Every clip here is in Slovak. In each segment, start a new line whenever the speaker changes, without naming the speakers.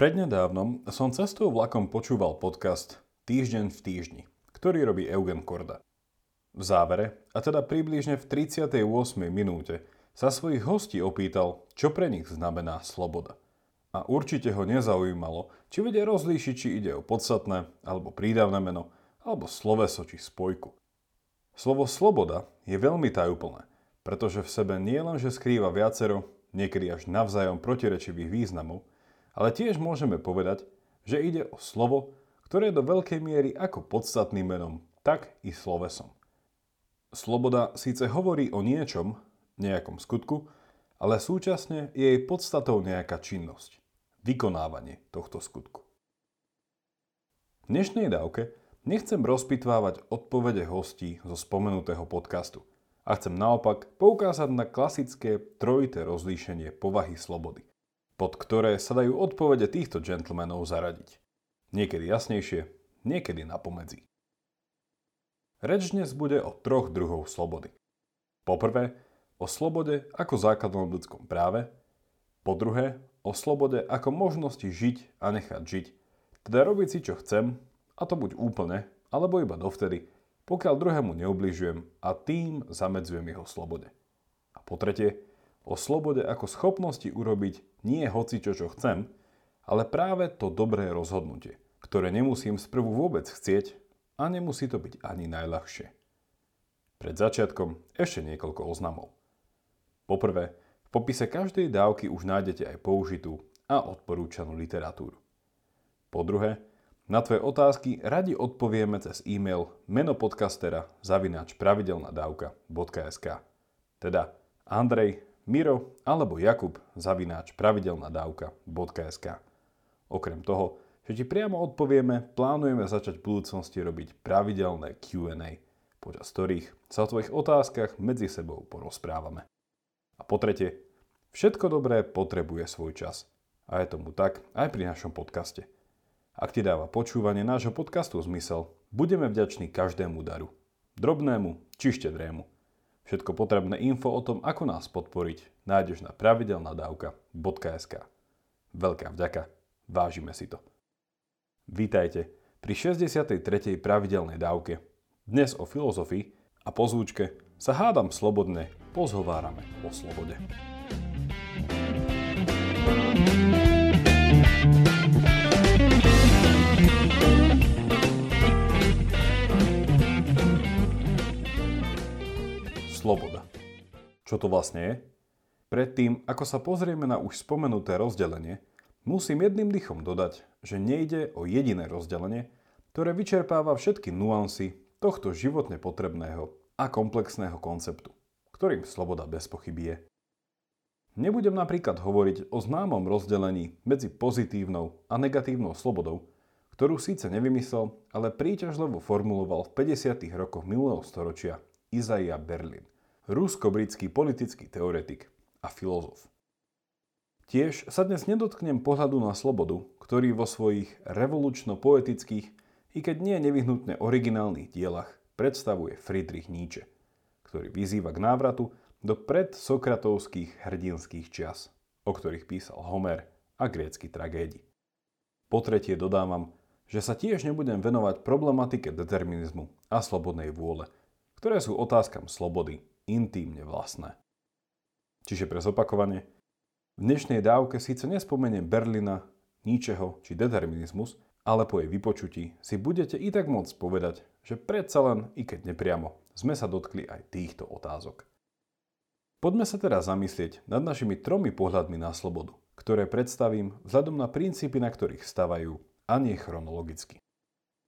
Prednedávnom som cestou vlakom počúval podcast Týždeň v týždni, ktorý robí Eugen Korda. V závere, a teda približne v 38. minúte, sa svojich hostí opýtal, čo pre nich znamená sloboda. A určite ho nezaujímalo, či vedia rozlíšiť, či ide o podstatné, alebo prídavné meno, alebo sloveso či spojku. Slovo sloboda je veľmi tajúplné, pretože v sebe nie len, skrýva viacero, niekedy až navzájom protirečivých významov, ale tiež môžeme povedať, že ide o slovo, ktoré do veľkej miery ako podstatným menom, tak i slovesom. Sloboda síce hovorí o niečom, nejakom skutku, ale súčasne je jej podstatou nejaká činnosť, vykonávanie tohto skutku. V dnešnej dávke nechcem rozpitvávať odpovede hostí zo spomenutého podcastu a chcem naopak poukázať na klasické trojité rozlíšenie povahy slobody pod ktoré sa dajú odpovede týchto gentlemanov zaradiť. Niekedy jasnejšie, niekedy napomedzi. Reč dnes bude o troch druhov slobody. Poprvé, o slobode ako základnom ľudskom práve, po druhé, o slobode ako možnosti žiť a nechať žiť, teda robiť si čo chcem, a to buď úplne, alebo iba dovtedy, pokiaľ druhému neubližujem a tým zamedzujem jeho slobode. A po tretie, o slobode ako schopnosti urobiť nie hoci čo, čo chcem, ale práve to dobré rozhodnutie, ktoré nemusím sprvu vôbec chcieť a nemusí to byť ani najľahšie. Pred začiatkom ešte niekoľko oznamov. Poprvé, v popise každej dávky už nájdete aj použitú a odporúčanú literatúru. Po druhé, na tvoje otázky radi odpovieme cez e-mail menopodcastera zavináč pravidelnadavka.sk Teda Andrej Miro alebo Jakub zavináč pravidelnadavka.sk Okrem toho, že ti priamo odpovieme, plánujeme začať v budúcnosti robiť pravidelné Q&A, počas ktorých sa o tvojich otázkach medzi sebou porozprávame. A po tretie, všetko dobré potrebuje svoj čas. A je tomu tak aj pri našom podcaste. Ak ti dáva počúvanie nášho podcastu zmysel, budeme vďační každému daru. Drobnému či štedrému. Všetko potrebné info o tom, ako nás podporiť, nájdeš na pravidelnadavka.sk. Veľká vďaka, vážime si to. Vítajte pri 63. pravidelnej dávke. Dnes o filozofii a po zvučke sa hádam slobodne pozhovárame o slobode. Sloboda. Čo to vlastne je? Predtým, ako sa pozrieme na už spomenuté rozdelenie, musím jedným dychom dodať, že nejde o jediné rozdelenie, ktoré vyčerpáva všetky nuancy tohto životne potrebného a komplexného konceptu, ktorým sloboda bez pochyby je. Nebudem napríklad hovoriť o známom rozdelení medzi pozitívnou a negatívnou slobodou, ktorú síce nevymyslel, ale príťažlivo formuloval v 50. rokoch minulého storočia Izaia Berlin, rusko-britský politický teoretik a filozof. Tiež sa dnes nedotknem pohľadu na slobodu, ktorý vo svojich revolučno-poetických, i keď nie nevyhnutne originálnych dielach, predstavuje Friedrich Nietzsche, ktorý vyzýva k návratu do predsokratovských hrdinských čias, o ktorých písal Homer a grécky tragédi. Po tretie dodávam, že sa tiež nebudem venovať problematike determinizmu a slobodnej vôle – ktoré sú otázkam slobody intímne vlastné. Čiže pre zopakovanie, v dnešnej dávke síce nespomeniem Berlina, ničeho či determinizmus, ale po jej vypočutí si budete i tak môcť povedať, že predsa len, i keď nepriamo, sme sa dotkli aj týchto otázok. Poďme sa teraz zamyslieť nad našimi tromi pohľadmi na slobodu, ktoré predstavím vzhľadom na princípy, na ktorých stavajú a nie chronologicky.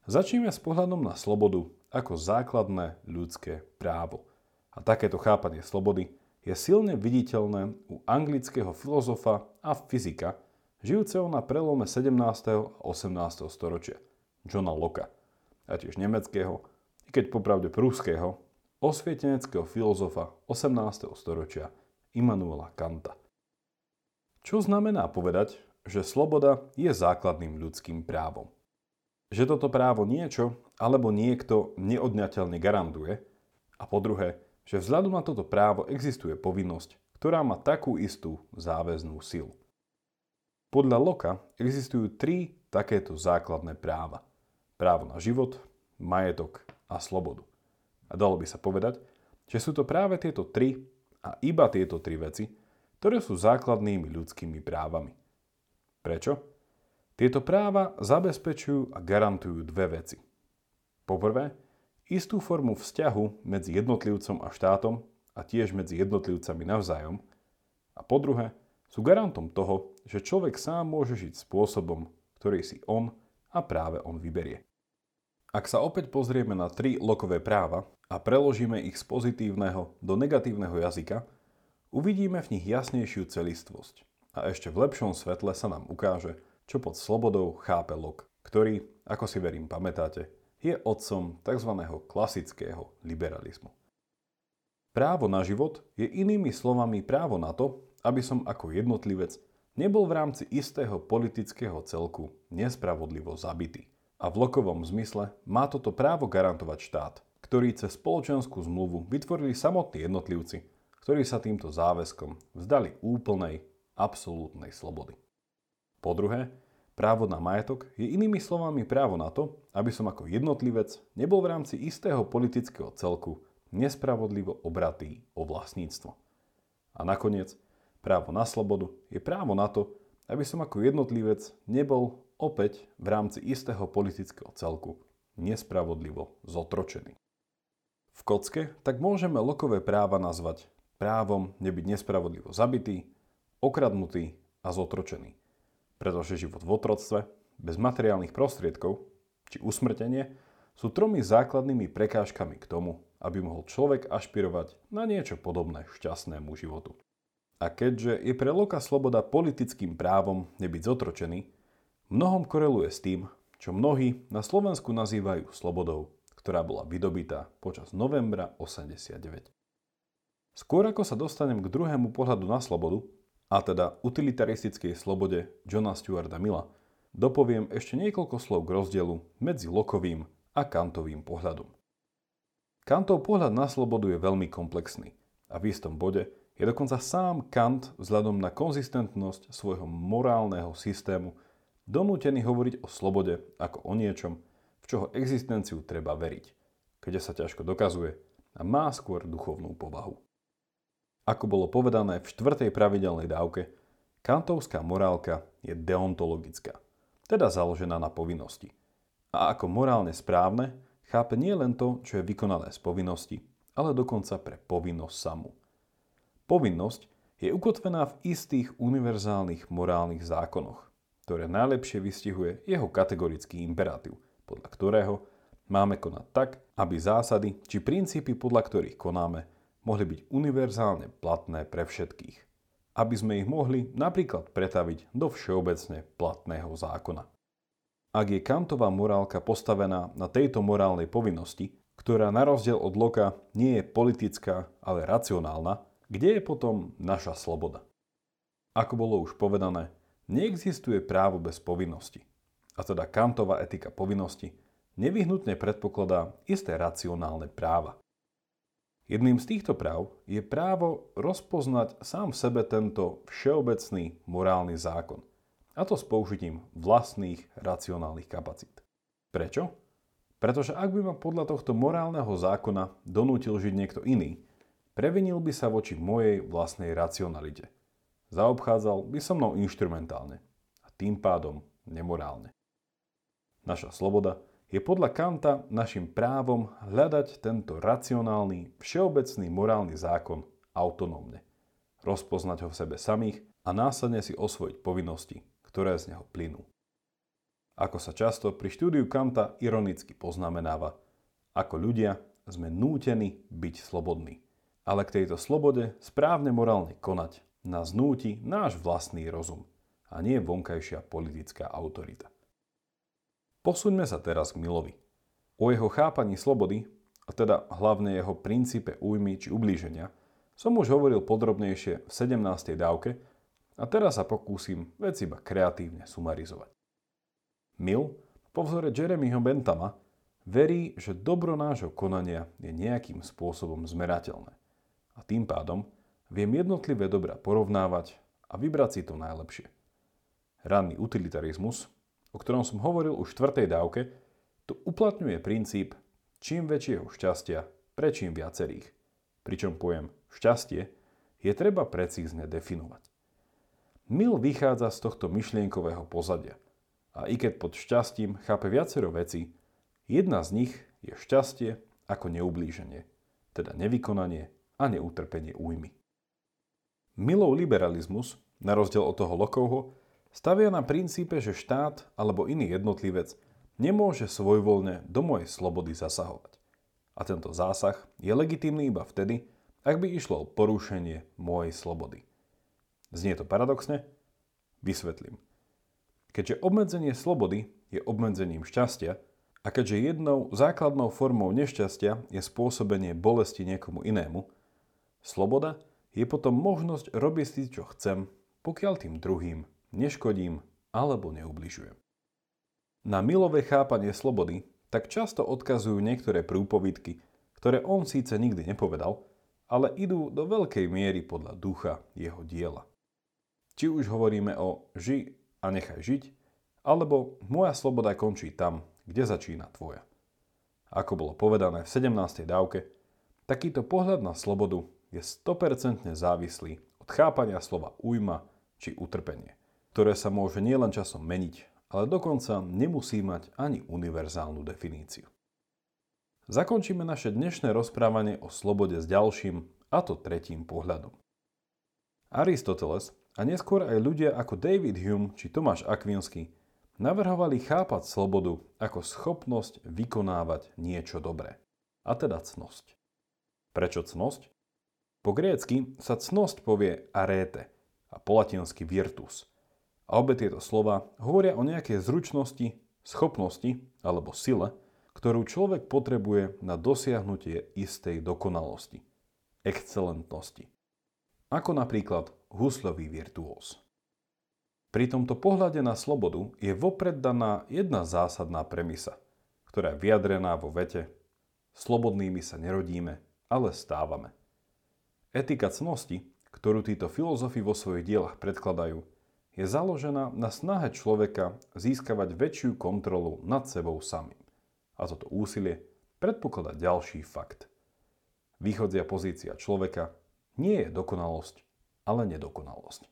Začneme s pohľadom na slobodu ako základné ľudské právo. A takéto chápanie slobody je silne viditeľné u anglického filozofa a fyzika, žijúceho na prelome 17. a 18. storočia, Johna Locke, a tiež nemeckého, i keď popravde prúského, osvieteneckého filozofa 18. storočia Immanuela Kanta. Čo znamená povedať, že sloboda je základným ľudským právom? Že toto právo niečo alebo niekto neodňateľne garantuje a po druhé, že vzhľadom na toto právo existuje povinnosť, ktorá má takú istú záväznú silu. Podľa Loka existujú tri takéto základné práva. Právo na život, majetok a slobodu. A dalo by sa povedať, že sú to práve tieto tri a iba tieto tri veci, ktoré sú základnými ľudskými právami. Prečo? Tieto práva zabezpečujú a garantujú dve veci. Poprvé, istú formu vzťahu medzi jednotlivcom a štátom a tiež medzi jednotlivcami navzájom. A po druhé, sú garantom toho, že človek sám môže žiť spôsobom, ktorý si on a práve on vyberie. Ak sa opäť pozrieme na tri lokové práva a preložíme ich z pozitívneho do negatívneho jazyka, uvidíme v nich jasnejšiu celistvosť. A ešte v lepšom svetle sa nám ukáže, čo pod slobodou chápe Lok, ktorý, ako si verím pamätáte, je otcom tzv. klasického liberalizmu. Právo na život je inými slovami právo na to, aby som ako jednotlivec nebol v rámci istého politického celku nespravodlivo zabitý. A v lokovom zmysle má toto právo garantovať štát, ktorý cez spoločenskú zmluvu vytvorili samotní jednotlivci, ktorí sa týmto záväzkom vzdali úplnej, absolútnej slobody. Po druhé, právo na majetok je inými slovami právo na to, aby som ako jednotlivec nebol v rámci istého politického celku nespravodlivo obratý o vlastníctvo. A nakoniec, Právo na slobodu je právo na to, aby som ako jednotlivec nebol opäť v rámci istého politického celku nespravodlivo zotročený. V kocke tak môžeme lokové práva nazvať právom nebyť nespravodlivo zabitý, okradnutý a zotročený. Pretože život v otroctve, bez materiálnych prostriedkov, či usmrtenie, sú tromi základnými prekážkami k tomu, aby mohol človek ašpirovať na niečo podobné šťastnému životu. A keďže je pre Loka sloboda politickým právom nebyť zotročený, mnohom koreluje s tým, čo mnohí na Slovensku nazývajú slobodou, ktorá bola vydobitá počas novembra 89. Skôr ako sa dostanem k druhému pohľadu na slobodu, a teda utilitaristickej slobode Johna Stuarta Milla, dopoviem ešte niekoľko slov k rozdielu medzi Lokovým a Kantovým pohľadom. Kantov pohľad na slobodu je veľmi komplexný a v istom bode je dokonca sám Kant vzhľadom na konzistentnosť svojho morálneho systému donútený hovoriť o slobode ako o niečom, v čoho existenciu treba veriť, keďže sa ťažko dokazuje a má skôr duchovnú povahu. Ako bolo povedané v štvrtej pravidelnej dávke, kantovská morálka je deontologická, teda založená na povinnosti. A ako morálne správne chápe nie len to, čo je vykonané z povinnosti, ale dokonca pre povinnosť samú. Povinnosť je ukotvená v istých univerzálnych morálnych zákonoch, ktoré najlepšie vystihuje jeho kategorický imperatív, podľa ktorého máme konať tak, aby zásady či princípy, podľa ktorých konáme, mohli byť univerzálne platné pre všetkých. Aby sme ich mohli napríklad pretaviť do všeobecne platného zákona. Ak je Kantová morálka postavená na tejto morálnej povinnosti, ktorá na rozdiel od Loka nie je politická, ale racionálna, kde je potom naša sloboda? Ako bolo už povedané, neexistuje právo bez povinnosti. A teda Kantová etika povinnosti nevyhnutne predpokladá isté racionálne práva. Jedným z týchto práv je právo rozpoznať sám v sebe tento všeobecný morálny zákon. A to s použitím vlastných racionálnych kapacít. Prečo? Pretože ak by ma podľa tohto morálneho zákona donútil žiť niekto iný, Previnil by sa voči mojej vlastnej racionalite. Zaobchádzal by so mnou inštrumentálne a tým pádom nemorálne. Naša sloboda je podľa Kanta našim právom hľadať tento racionálny, všeobecný morálny zákon autonómne, rozpoznať ho v sebe samých a následne si osvojiť povinnosti, ktoré z neho plynú. Ako sa často pri štúdiu Kanta ironicky poznamenáva, ako ľudia sme nútení byť slobodní ale k tejto slobode správne morálne konať nás núti náš vlastný rozum a nie vonkajšia politická autorita. Posuňme sa teraz k Milovi. O jeho chápaní slobody, a teda hlavne jeho princípe újmy či ublíženia, som už hovoril podrobnejšie v 17. dávke a teraz sa pokúsim vec iba kreatívne sumarizovať. Mill, po vzore Jeremyho Bentama, verí, že dobro nášho konania je nejakým spôsobom zmerateľné a tým pádom viem jednotlivé dobra porovnávať a vybrať si to najlepšie. Ranný utilitarizmus, o ktorom som hovoril už v štvrtej dávke, tu uplatňuje princíp čím väčšieho šťastia pre čím viacerých. Pričom pojem šťastie je treba precízne definovať. Mill vychádza z tohto myšlienkového pozadia a i keď pod šťastím chápe viacero vecí, jedna z nich je šťastie ako neublíženie, teda nevykonanie a neutrpenie újmy. Milov liberalizmus, na rozdiel od toho Lokovho, stavia na princípe, že štát alebo iný jednotlivec nemôže svojvoľne do mojej slobody zasahovať. A tento zásah je legitímny iba vtedy, ak by išlo o porušenie mojej slobody. Znie to paradoxne? Vysvetlím. Keďže obmedzenie slobody je obmedzením šťastia a keďže jednou základnou formou nešťastia je spôsobenie bolesti niekomu inému, sloboda je potom možnosť robiť si, čo chcem, pokiaľ tým druhým neškodím alebo neubližujem. Na milové chápanie slobody tak často odkazujú niektoré prúpovidky, ktoré on síce nikdy nepovedal, ale idú do veľkej miery podľa ducha jeho diela. Či už hovoríme o ži a nechaj žiť, alebo moja sloboda končí tam, kde začína tvoja. Ako bolo povedané v 17. dávke, takýto pohľad na slobodu je 100% závislý od chápania slova ujma či utrpenie, ktoré sa môže nielen časom meniť, ale dokonca nemusí mať ani univerzálnu definíciu. Zakončíme naše dnešné rozprávanie o slobode s ďalším, a to tretím pohľadom. Aristoteles a neskôr aj ľudia ako David Hume či Tomáš Akvinsky navrhovali chápať slobodu ako schopnosť vykonávať niečo dobré, a teda cnosť. Prečo cnosť? Po grécky sa cnosť povie arete a po latinsky virtus. A obe tieto slova hovoria o nejakej zručnosti, schopnosti alebo sile, ktorú človek potrebuje na dosiahnutie istej dokonalosti, excelentnosti. Ako napríklad huslový virtuós. Pri tomto pohľade na slobodu je vopred daná jedna zásadná premisa, ktorá je vyjadrená vo vete Slobodnými sa nerodíme, ale stávame. Etika cnosti, ktorú títo filozofi vo svojich dielach predkladajú, je založená na snahe človeka získavať väčšiu kontrolu nad sebou samým. A toto úsilie predpokladá ďalší fakt. Východzia pozícia človeka nie je dokonalosť, ale nedokonalosť.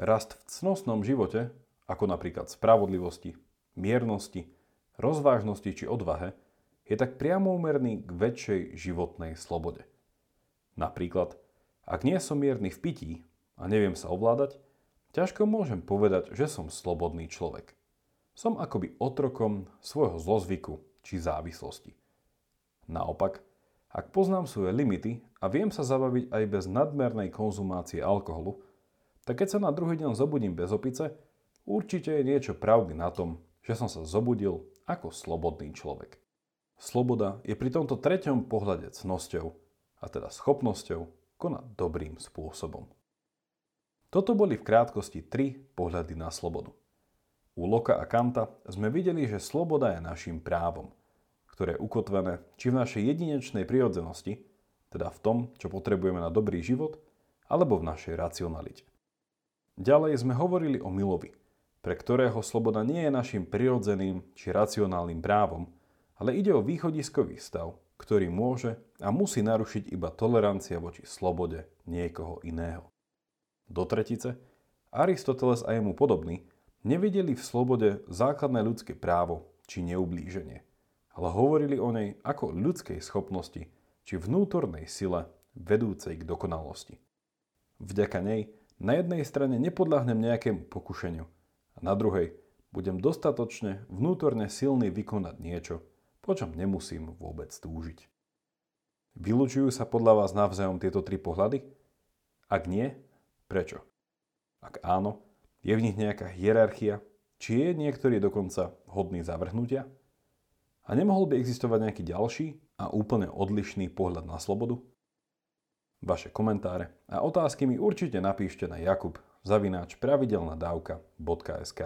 Rast v cnostnom živote, ako napríklad spravodlivosti, miernosti, rozvážnosti či odvahe, je tak priamo úmerný k väčšej životnej slobode. Napríklad, ak nie som mierny v pití a neviem sa ovládať, ťažko môžem povedať, že som slobodný človek. Som akoby otrokom svojho zlozvyku či závislosti. Naopak, ak poznám svoje limity a viem sa zabaviť aj bez nadmernej konzumácie alkoholu, tak keď sa na druhý deň zobudím bez opice, určite je niečo pravdy na tom, že som sa zobudil ako slobodný človek. Sloboda je pri tomto treťom pohľade cnosťou, a teda schopnosťou konať dobrým spôsobom. Toto boli v krátkosti tri pohľady na slobodu. U Loka a Kanta sme videli, že sloboda je našim právom, ktoré je ukotvené či v našej jedinečnej prirodzenosti, teda v tom, čo potrebujeme na dobrý život, alebo v našej racionalite. Ďalej sme hovorili o milovi, pre ktorého sloboda nie je našim prirodzeným či racionálnym právom, ale ide o východiskový stav, ktorý môže a musí narušiť iba tolerancia voči slobode niekoho iného. Do tretice, Aristoteles a jemu podobný nevideli v slobode základné ľudské právo či neublíženie, ale hovorili o nej ako ľudskej schopnosti či vnútornej sile vedúcej k dokonalosti. Vďaka nej na jednej strane nepodľahnem nejakému pokušeniu a na druhej budem dostatočne vnútorne silný vykonať niečo, po čom nemusím vôbec túžiť. Vylučujú sa podľa vás navzájom tieto tri pohľady? Ak nie, prečo? Ak áno, je v nich nejaká hierarchia, či je niektorý dokonca hodný zavrhnutia? A nemohol by existovať nejaký ďalší a úplne odlišný pohľad na slobodu? Vaše komentáre a otázky mi určite napíšte na jakub zavináč pravidelnadavka.sk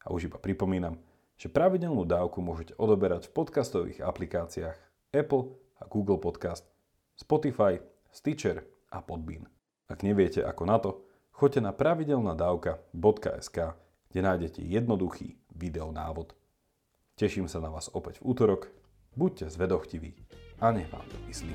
A už iba pripomínam, že pravidelnú dávku môžete odoberať v podcastových aplikáciách Apple a Google Podcast, Spotify, Stitcher a Podbean. Ak neviete ako na to, choďte na pravidelnadavka.sk, kde nájdete jednoduchý videonávod. Teším sa na vás opäť v útorok, buďte zvedochtiví a nech vám to myslí.